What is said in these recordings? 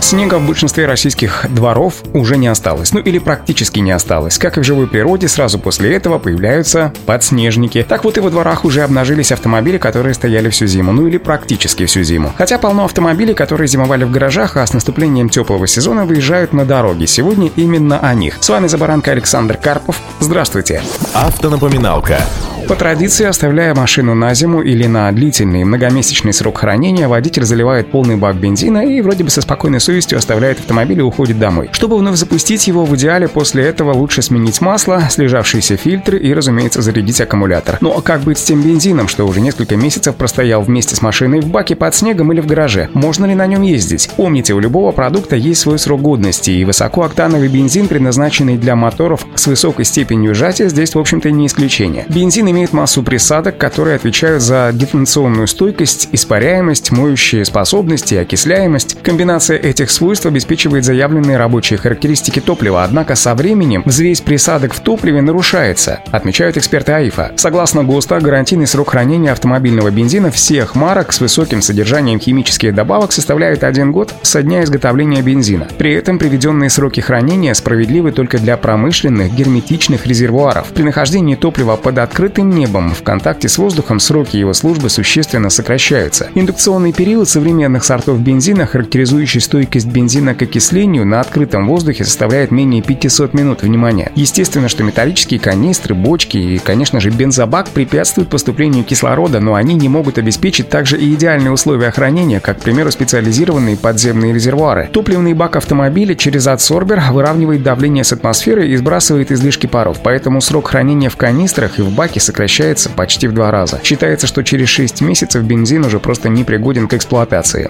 Снега в большинстве российских дворов уже не осталось, ну или практически не осталось. Как и в живой природе, сразу после этого появляются подснежники. Так вот и во дворах уже обнажились автомобили, которые стояли всю зиму, ну или практически всю зиму. Хотя полно автомобилей, которые зимовали в гаражах, а с наступлением теплого сезона выезжают на дороги. Сегодня именно о них. С вами за баранка Александр Карпов. Здравствуйте. Автонапоминалка. По традиции, оставляя машину на зиму или на длительный многомесячный срок хранения, водитель заливает полный бак бензина и вроде бы со спокойной совестью оставляет автомобиль и уходит домой. Чтобы вновь запустить его, в идеале после этого лучше сменить масло, слежавшиеся фильтры и, разумеется, зарядить аккумулятор. Ну а как быть с тем бензином, что уже несколько месяцев простоял вместе с машиной в баке под снегом или в гараже? Можно ли на нем ездить? Помните, у любого продукта есть свой срок годности, и высокооктановый бензин, предназначенный для моторов с высокой степенью сжатия, здесь, в общем-то, не исключение. Бензин имеет имеет массу присадок, которые отвечают за детонационную стойкость, испаряемость, моющие способности окисляемость. Комбинация этих свойств обеспечивает заявленные рабочие характеристики топлива, однако со временем взвесь присадок в топливе нарушается, отмечают эксперты АИФа. Согласно ГОСТа, гарантийный срок хранения автомобильного бензина всех марок с высоким содержанием химических добавок составляет один год со дня изготовления бензина. При этом приведенные сроки хранения справедливы только для промышленных герметичных резервуаров. При нахождении топлива под открытым небом в контакте с воздухом сроки его службы существенно сокращаются. Индукционный период современных сортов бензина, характеризующий стойкость бензина к окислению на открытом воздухе, составляет менее 500 минут. Внимания! Естественно, что металлические канистры, бочки и, конечно же, бензобак препятствуют поступлению кислорода, но они не могут обеспечить также и идеальные условия хранения, как, к примеру, специализированные подземные резервуары. Топливный бак автомобиля через адсорбер выравнивает давление с атмосферы и сбрасывает излишки паров, поэтому срок хранения в канистрах и в баке сокращается сокращается почти в два раза. Считается, что через 6 месяцев бензин уже просто не пригоден к эксплуатации.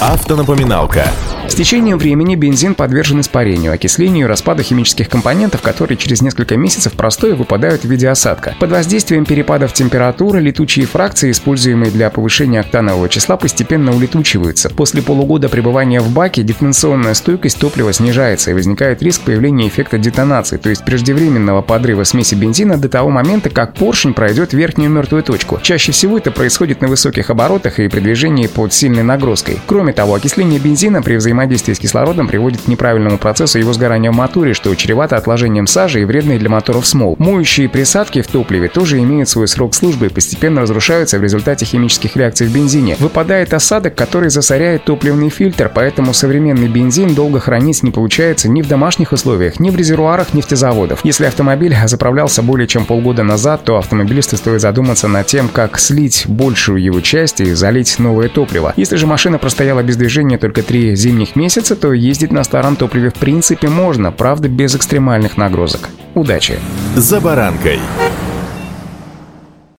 Автонапоминалка. С течением времени бензин подвержен испарению, окислению и распаду химических компонентов, которые через несколько месяцев простое выпадают в виде осадка. Под воздействием перепадов температуры летучие фракции, используемые для повышения октанового числа, постепенно улетучиваются. После полугода пребывания в баке детонационная стойкость топлива снижается и возникает риск появления эффекта детонации, то есть преждевременного подрыва смеси бензина до того момента, как поршень пройдет верхнюю мертвую точку. Чаще всего это происходит на высоких оборотах и при движении под сильной нагрузкой. Кроме того, окисление бензина при взаимодействии с кислородом приводит к неправильному процессу его сгорания в моторе, что чревато отложением сажи и вредной для моторов смол. Моющие присадки в топливе тоже имеют свой срок службы и постепенно разрушаются в результате химических реакций в бензине. Выпадает осадок, который засоряет топливный фильтр, поэтому современный бензин долго хранить не получается ни в домашних условиях, ни в резервуарах нефтезаводов. Если автомобиль заправлялся более чем полгода назад, то автомобилисту стоит задуматься над тем, как слить большую его часть и залить новое топливо. Если же машина простояла без движения только три зимних месяца, то ездить на старом топливе в принципе можно, правда без экстремальных нагрузок. Удачи! За баранкой!